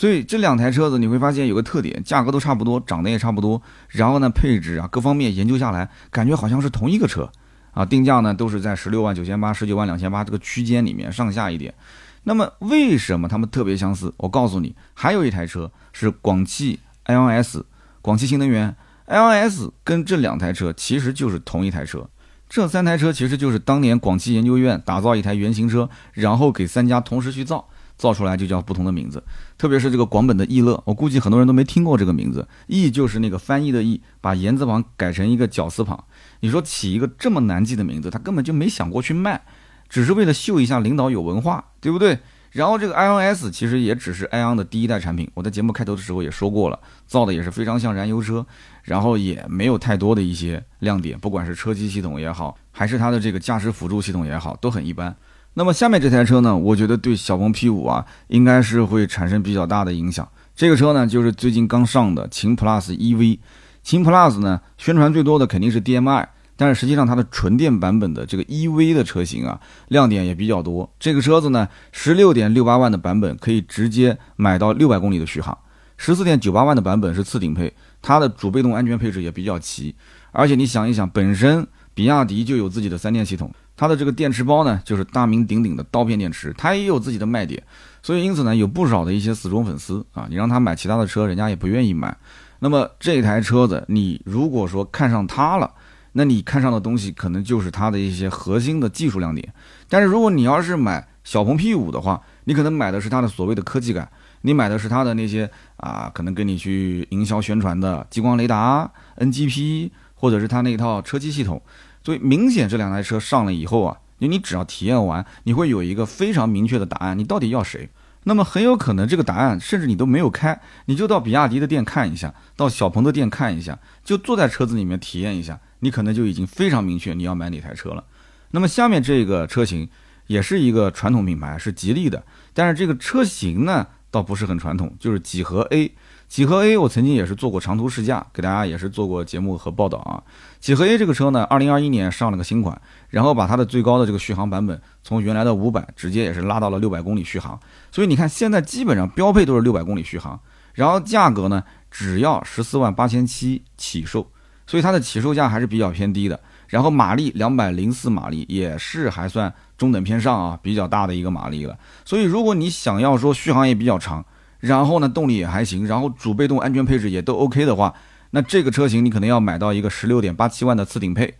所以这两台车子你会发现有个特点，价格都差不多，长得也差不多，然后呢配置啊各方面研究下来，感觉好像是同一个车，啊定价呢都是在十六万九千八、十九万两千八这个区间里面上下一点。那么为什么他们特别相似？我告诉你，还有一台车是广汽 ios 广汽新能源 ios 跟这两台车其实就是同一台车。这三台车其实就是当年广汽研究院打造一台原型车，然后给三家同时去造。造出来就叫不同的名字，特别是这个广本的逸乐，我估计很多人都没听过这个名字。逸就是那个翻译的逸，把言字旁改成一个绞丝旁。你说起一个这么难记的名字，他根本就没想过去卖，只是为了秀一下领导有文化，对不对？然后这个 IONS 其实也只是埃昂的第一代产品，我在节目开头的时候也说过了，造的也是非常像燃油车，然后也没有太多的一些亮点，不管是车机系统也好，还是它的这个驾驶辅助系统也好，都很一般。那么下面这台车呢，我觉得对小鹏 P5 啊，应该是会产生比较大的影响。这个车呢，就是最近刚上的秦 Plus EV。秦 Plus 呢，宣传最多的肯定是 DM-i，但是实际上它的纯电版本的这个 EV 的车型啊，亮点也比较多。这个车子呢，十六点六八万的版本可以直接买到六百公里的续航，十四点九八万的版本是次顶配，它的主被动安全配置也比较齐。而且你想一想，本身比亚迪就有自己的三电系统。它的这个电池包呢，就是大名鼎鼎的刀片电池，它也有自己的卖点，所以因此呢，有不少的一些死忠粉丝啊，你让他买其他的车，人家也不愿意买。那么这台车子，你如果说看上它了，那你看上的东西可能就是它的一些核心的技术亮点。但是如果你要是买小鹏 P5 的话，你可能买的是它的所谓的科技感，你买的是它的那些啊，可能跟你去营销宣传的激光雷达、NGP，或者是它那套车机系统。所以明显这两台车上了以后啊，就你只要体验完，你会有一个非常明确的答案，你到底要谁？那么很有可能这个答案甚至你都没有开，你就到比亚迪的店看一下，到小鹏的店看一下，就坐在车子里面体验一下，你可能就已经非常明确你要买哪台车了。那么下面这个车型也是一个传统品牌，是吉利的，但是这个车型呢倒不是很传统，就是几何 A。几何 A 我曾经也是做过长途试驾，给大家也是做过节目和报道啊。几何 A 这个车呢，二零二一年上了个新款，然后把它的最高的这个续航版本从原来的五百直接也是拉到了六百公里续航。所以你看现在基本上标配都是六百公里续航，然后价格呢只要十四万八千七起售，所以它的起售价还是比较偏低的。然后马力两百零四马力也是还算中等偏上啊，比较大的一个马力了。所以如果你想要说续航也比较长。然后呢，动力也还行，然后主被动安全配置也都 OK 的话，那这个车型你可能要买到一个十六点八七万的次顶配，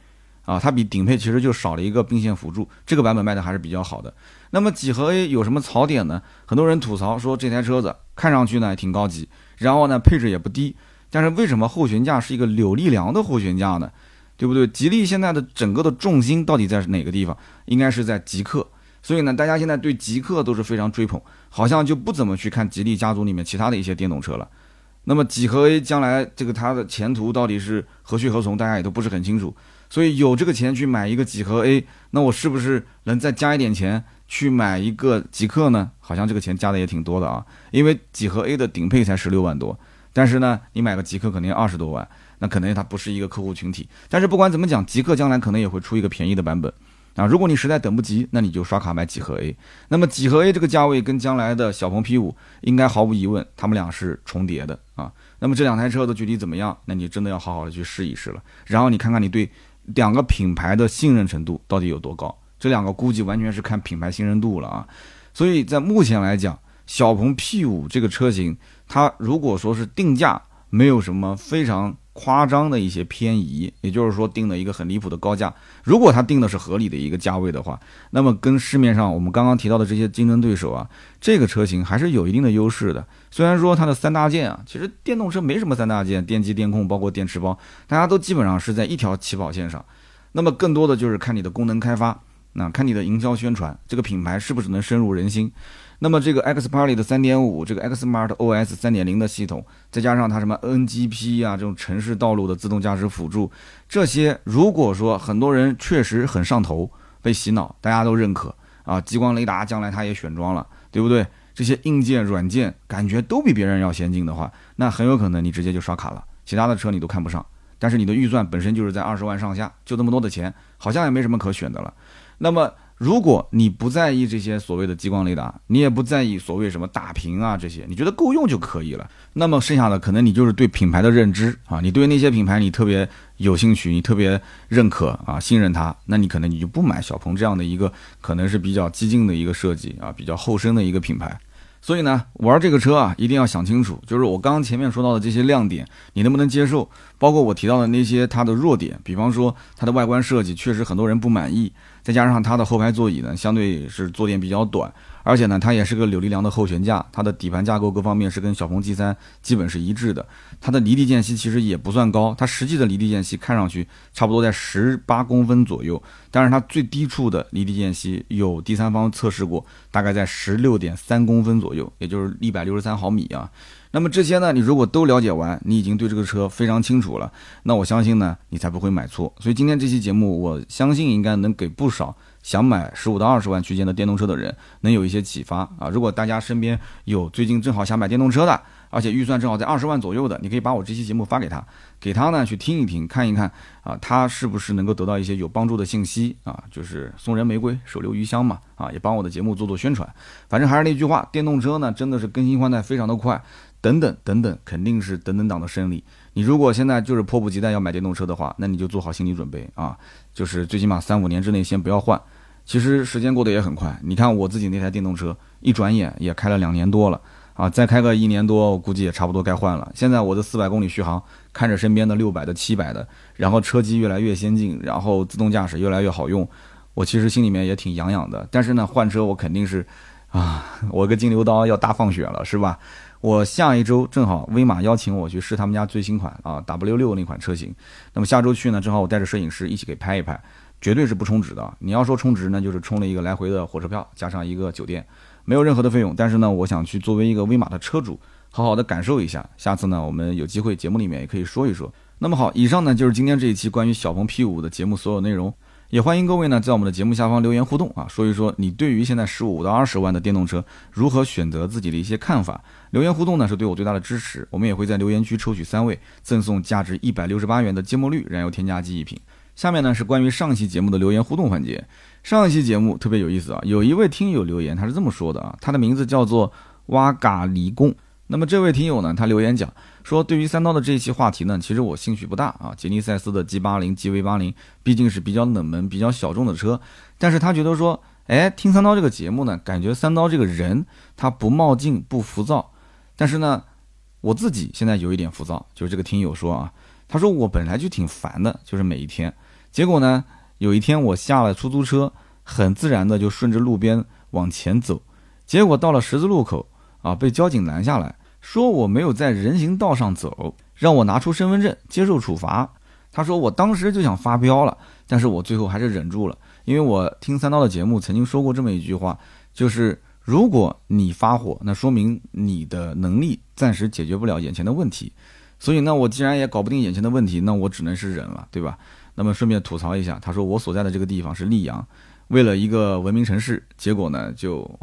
啊，它比顶配其实就少了一个并线辅助，这个版本卖的还是比较好的。那么几何 A 有什么槽点呢？很多人吐槽说这台车子看上去呢挺高级，然后呢配置也不低，但是为什么后悬架是一个柳力梁的后悬架呢？对不对？吉利现在的整个的重心到底在哪个地方？应该是在极客。所以呢，大家现在对极客都是非常追捧，好像就不怎么去看吉利家族里面其他的一些电动车了。那么几何 A 将来这个它的前途到底是何去何从，大家也都不是很清楚。所以有这个钱去买一个几何 A，那我是不是能再加一点钱去买一个极客呢？好像这个钱加的也挺多的啊，因为几何 A 的顶配才十六万多，但是呢，你买个极客肯定二十多万，那可能它不是一个客户群体。但是不管怎么讲，极客将来可能也会出一个便宜的版本。啊，如果你实在等不及，那你就刷卡买几何 A。那么几何 A 这个价位跟将来的小鹏 P5 应该毫无疑问，他们俩是重叠的啊。那么这两台车的具体怎么样？那你真的要好好的去试一试了。然后你看看你对两个品牌的信任程度到底有多高？这两个估计完全是看品牌信任度了啊。所以在目前来讲，小鹏 P5 这个车型，它如果说是定价没有什么非常。夸张的一些偏移，也就是说定了一个很离谱的高价。如果他定的是合理的一个价位的话，那么跟市面上我们刚刚提到的这些竞争对手啊，这个车型还是有一定的优势的。虽然说它的三大件啊，其实电动车没什么三大件，电机、电控，包括电池包，大家都基本上是在一条起跑线上。那么更多的就是看你的功能开发，那看你的营销宣传，这个品牌是不是能深入人心？那么这个 X Party 的三点五，这个 X Smart OS 三点零的系统，再加上它什么 NGP 啊这种城市道路的自动驾驶辅助，这些如果说很多人确实很上头，被洗脑，大家都认可啊，激光雷达将来它也选装了，对不对？这些硬件软件感觉都比别人要先进的话，那很有可能你直接就刷卡了，其他的车你都看不上。但是你的预算本身就是在二十万上下，就这么多的钱，好像也没什么可选的了。那么。如果你不在意这些所谓的激光雷达，你也不在意所谓什么大屏啊这些，你觉得够用就可以了。那么剩下的可能你就是对品牌的认知啊，你对那些品牌你特别有兴趣，你特别认可啊，信任它，那你可能你就不买小鹏这样的一个可能是比较激进的一个设计啊，比较后生的一个品牌。所以呢，玩这个车啊，一定要想清楚，就是我刚刚前面说到的这些亮点，你能不能接受？包括我提到的那些它的弱点，比方说它的外观设计确实很多人不满意，再加上它的后排座椅呢，相对是坐垫比较短。而且呢，它也是个扭力梁的后悬架，它的底盘架构各方面是跟小鹏 G3 基本是一致的。它的离地间隙其实也不算高，它实际的离地间隙看上去差不多在十八公分左右，但是它最低处的离地间隙有第三方测试过，大概在十六点三公分左右，也就是一百六十三毫米啊。那么这些呢，你如果都了解完，你已经对这个车非常清楚了，那我相信呢，你才不会买错。所以今天这期节目，我相信应该能给不少。想买十五到二十万区间的电动车的人能有一些启发啊！如果大家身边有最近正好想买电动车的，而且预算正好在二十万左右的，你可以把我这期节目发给他，给他呢去听一听，看一看啊，他是不是能够得到一些有帮助的信息啊？就是送人玫瑰，手留余香嘛啊！也帮我的节目做做宣传。反正还是那句话，电动车呢真的是更新换代非常的快，等等等等，肯定是等等党的胜利。你如果现在就是迫不及待要买电动车的话，那你就做好心理准备啊！就是最起码三五年之内先不要换。其实时间过得也很快，你看我自己那台电动车，一转眼也开了两年多了啊！再开个一年多，我估计也差不多该换了。现在我的四百公里续航，看着身边的六百的、七百的，然后车机越来越先进，然后自动驾驶越来越好用，我其实心里面也挺痒痒的。但是呢，换车我肯定是啊，我个金牛刀要大放血了，是吧？我下一周正好威马邀请我去试他们家最新款啊 W 六那款车型，那么下周去呢，正好我带着摄影师一起给拍一拍，绝对是不充值的。你要说充值呢，就是充了一个来回的火车票，加上一个酒店，没有任何的费用。但是呢，我想去作为一个威马的车主，好好的感受一下。下次呢，我们有机会节目里面也可以说一说。那么好，以上呢就是今天这一期关于小鹏 P5 的节目所有内容。也欢迎各位呢，在我们的节目下方留言互动啊，说一说你对于现在十五到二十万的电动车如何选择自己的一些看法。留言互动呢，是对我最大的支持。我们也会在留言区抽取三位，赠送价值一百六十八元的芥末绿燃油添加剂一瓶。下面呢是关于上期节目的留言互动环节。上一期节目特别有意思啊，有一位听友留言，他是这么说的啊，他的名字叫做哇嘎离贡。那么这位听友呢，他留言讲说，对于三刀的这一期话题呢，其实我兴趣不大啊。吉尼赛斯的 G 八零、GV 八零毕竟是比较冷门、比较小众的车，但是他觉得说，哎，听三刀这个节目呢，感觉三刀这个人他不冒进、不浮躁。但是呢，我自己现在有一点浮躁，就是这个听友说啊，他说我本来就挺烦的，就是每一天，结果呢，有一天我下了出租车，很自然的就顺着路边往前走，结果到了十字路口啊，被交警拦下来。说我没有在人行道上走，让我拿出身份证接受处罚。他说我当时就想发飙了，但是我最后还是忍住了，因为我听三刀的节目曾经说过这么一句话，就是如果你发火，那说明你的能力暂时解决不了眼前的问题。所以呢，我既然也搞不定眼前的问题，那我只能是忍了，对吧？那么顺便吐槽一下，他说我所在的这个地方是溧阳。为了一个文明城市，结果呢就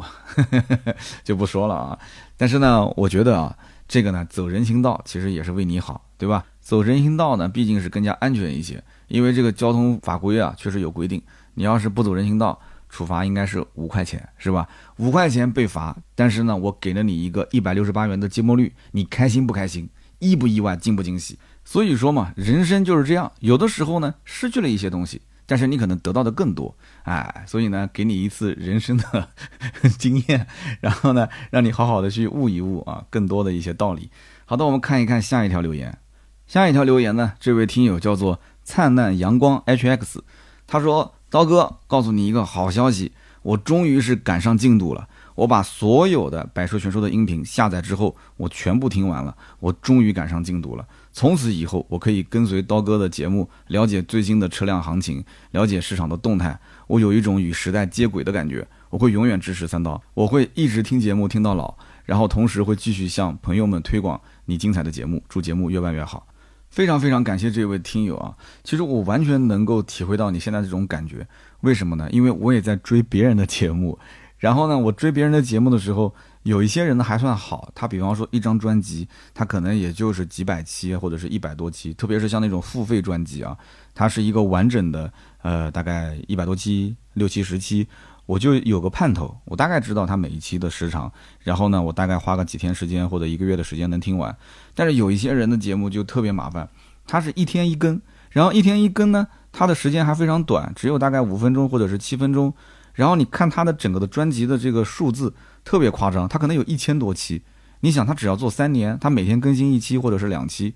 *laughs* 就不说了啊。但是呢，我觉得啊，这个呢走人行道其实也是为你好，对吧？走人行道呢毕竟是更加安全一些，因为这个交通法规啊确实有规定，你要是不走人行道，处罚应该是五块钱，是吧？五块钱被罚，但是呢，我给了你一个一百六十八元的芥末绿，你开心不开心？意不意外？惊不惊喜？所以说嘛，人生就是这样，有的时候呢失去了一些东西。但是你可能得到的更多，哎，所以呢，给你一次人生的 *laughs* 经验，然后呢，让你好好的去悟一悟啊，更多的一些道理。好的，我们看一看下一条留言。下一条留言呢，这位听友叫做灿烂阳光 HX，他说：“刀哥，告诉你一个好消息，我终于是赶上进度了。我把所有的百车全说的音频下载之后，我全部听完了，我终于赶上进度了。”从此以后，我可以跟随刀哥的节目，了解最新的车辆行情，了解市场的动态。我有一种与时代接轨的感觉。我会永远支持三刀，我会一直听节目听到老，然后同时会继续向朋友们推广你精彩的节目，祝节目越办越好。非常非常感谢这位听友啊！其实我完全能够体会到你现在这种感觉，为什么呢？因为我也在追别人的节目，然后呢，我追别人的节目的时候。有一些人呢还算好，他比方说一张专辑，他可能也就是几百期或者是一百多期，特别是像那种付费专辑啊，它是一个完整的，呃，大概一百多期、六七十期，我就有个盼头，我大概知道他每一期的时长，然后呢，我大概花个几天时间或者一个月的时间能听完。但是有一些人的节目就特别麻烦，他是一天一更，然后一天一更呢，他的时间还非常短，只有大概五分钟或者是七分钟，然后你看他的整个的专辑的这个数字。特别夸张，他可能有一千多期，你想他只要做三年，他每天更新一期或者是两期，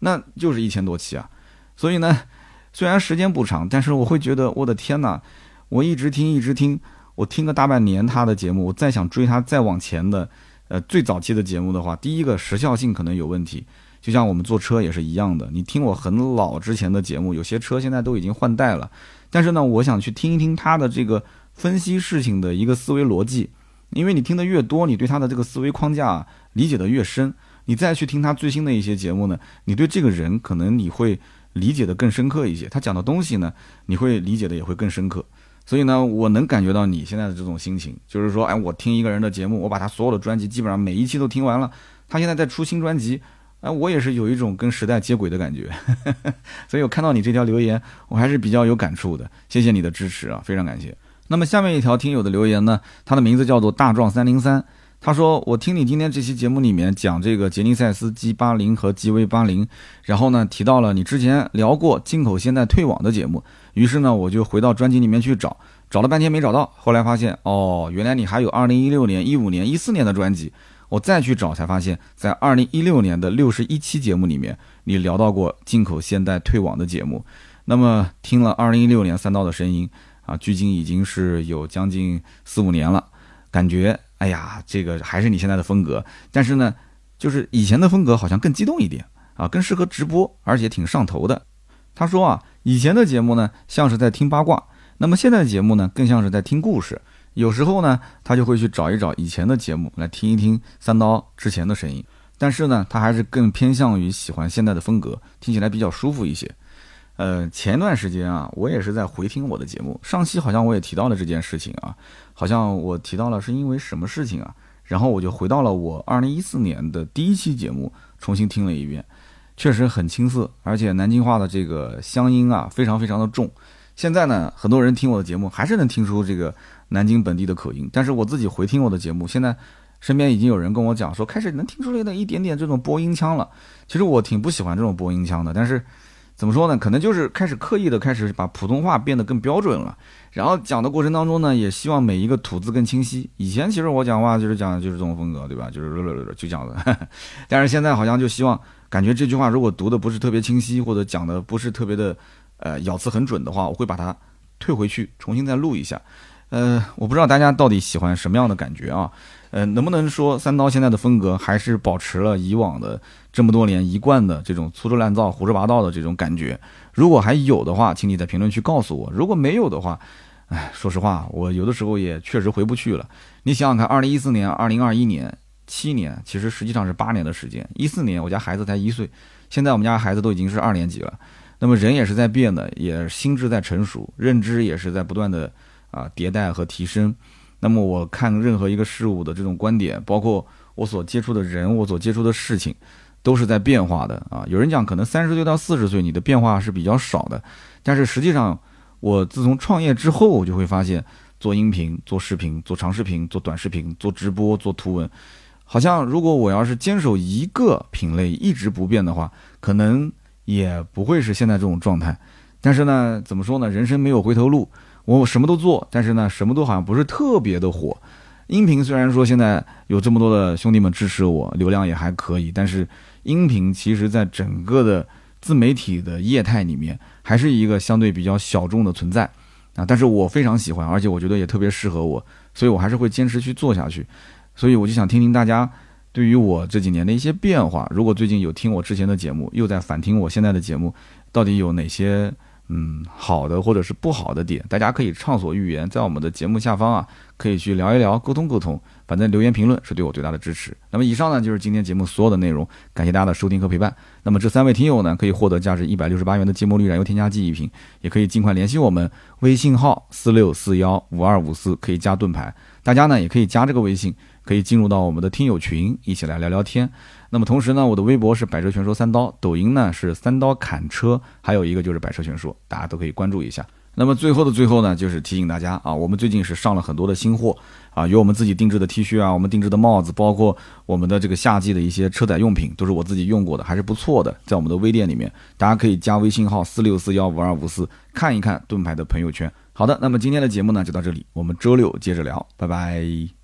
那就是一千多期啊。所以呢，*laughs* 虽然时间不长，但是我会觉得我的天哪，我一直听一直听，我听个大半年他的节目，我再想追他再往前的，呃，最早期的节目的话，第一个时效性可能有问题，就像我们坐车也是一样的，你听我很老之前的节目，有些车现在都已经换代了，但是呢，我想去听一听他的这个分析事情的一个思维逻辑。因为你听得越多，你对他的这个思维框架理解的越深，你再去听他最新的一些节目呢，你对这个人可能你会理解的更深刻一些，他讲的东西呢，你会理解的也会更深刻。所以呢，我能感觉到你现在的这种心情，就是说，哎，我听一个人的节目，我把他所有的专辑基本上每一期都听完了，他现在在出新专辑，哎，我也是有一种跟时代接轨的感觉。*laughs* 所以我看到你这条留言，我还是比较有感触的，谢谢你的支持啊，非常感谢。那么下面一条听友的留言呢，他的名字叫做大壮三零三，他说我听你今天这期节目里面讲这个杰尼赛斯 G 八零和 G V 八零，然后呢提到了你之前聊过进口现代退网的节目，于是呢我就回到专辑里面去找，找了半天没找到，后来发现哦原来你还有二零一六年、一五年、一四年的专辑，我再去找才发现，在二零一六年的六十一期节目里面，你聊到过进口现代退网的节目，那么听了二零一六年三刀的声音。啊，距今已经是有将近四五年了，感觉哎呀，这个还是你现在的风格，但是呢，就是以前的风格好像更激动一点啊，更适合直播，而且挺上头的。他说啊，以前的节目呢像是在听八卦，那么现在的节目呢更像是在听故事。有时候呢，他就会去找一找以前的节目来听一听三刀之前的声音，但是呢，他还是更偏向于喜欢现在的风格，听起来比较舒服一些。呃，前段时间啊，我也是在回听我的节目，上期好像我也提到了这件事情啊，好像我提到了是因为什么事情啊，然后我就回到了我二零一四年的第一期节目，重新听了一遍，确实很青涩，而且南京话的这个乡音啊，非常非常的重。现在呢，很多人听我的节目还是能听出这个南京本地的口音，但是我自己回听我的节目，现在身边已经有人跟我讲说，开始能听出来的一点点这种播音腔了。其实我挺不喜欢这种播音腔的，但是。怎么说呢？可能就是开始刻意的开始把普通话变得更标准了，然后讲的过程当中呢，也希望每一个吐字更清晰。以前其实我讲话就是讲的就是这种风格，对吧？就是就这样的。*laughs* 但是现在好像就希望感觉这句话如果读的不是特别清晰，或者讲的不是特别的呃咬字很准的话，我会把它退回去重新再录一下。呃，我不知道大家到底喜欢什么样的感觉啊？呃，能不能说三刀现在的风格还是保持了以往的这么多年一贯的这种粗制滥造、胡说八道的这种感觉？如果还有的话，请你在评论区告诉我；如果没有的话，哎，说实话，我有的时候也确实回不去了。你想想看，二零一四年、二零二一年，七年，其实实际上是八年的时间。一四年我家孩子才一岁，现在我们家孩子都已经是二年级了。那么人也是在变的，也心智在成熟，认知也是在不断的啊迭代和提升。那么我看任何一个事物的这种观点，包括我所接触的人，我所接触的事情，都是在变化的啊。有人讲可能三十岁到四十岁你的变化是比较少的，但是实际上我自从创业之后，我就会发现做音频、做视频、做长视频、做短视频、做直播、做图文，好像如果我要是坚守一个品类一直不变的话，可能也不会是现在这种状态。但是呢，怎么说呢？人生没有回头路。我什么都做，但是呢，什么都好像不是特别的火。音频虽然说现在有这么多的兄弟们支持我，流量也还可以，但是音频其实在整个的自媒体的业态里面，还是一个相对比较小众的存在啊。但是我非常喜欢，而且我觉得也特别适合我，所以我还是会坚持去做下去。所以我就想听听大家对于我这几年的一些变化。如果最近有听我之前的节目，又在反听我现在的节目，到底有哪些？嗯，好的或者是不好的点，大家可以畅所欲言，在我们的节目下方啊，可以去聊一聊，沟通沟通。反正留言评论是对我最大的支持。那么以上呢就是今天节目所有的内容，感谢大家的收听和陪伴。那么这三位听友呢，可以获得价值一百六十八元的芥末绿燃油添加剂一瓶，也可以尽快联系我们，微信号四六四幺五二五四可以加盾牌。大家呢也可以加这个微信，可以进入到我们的听友群，一起来聊聊天。那么同时呢，我的微博是百车全说三刀，抖音呢是三刀砍车，还有一个就是百车全说，大家都可以关注一下。那么最后的最后呢，就是提醒大家啊，我们最近是上了很多的新货啊，有我们自己定制的 T 恤啊，我们定制的帽子，包括我们的这个夏季的一些车载用品，都是我自己用过的，还是不错的，在我们的微店里面，大家可以加微信号四六四幺五二五四看一看盾牌的朋友圈。好的，那么今天的节目呢就到这里，我们周六接着聊，拜拜。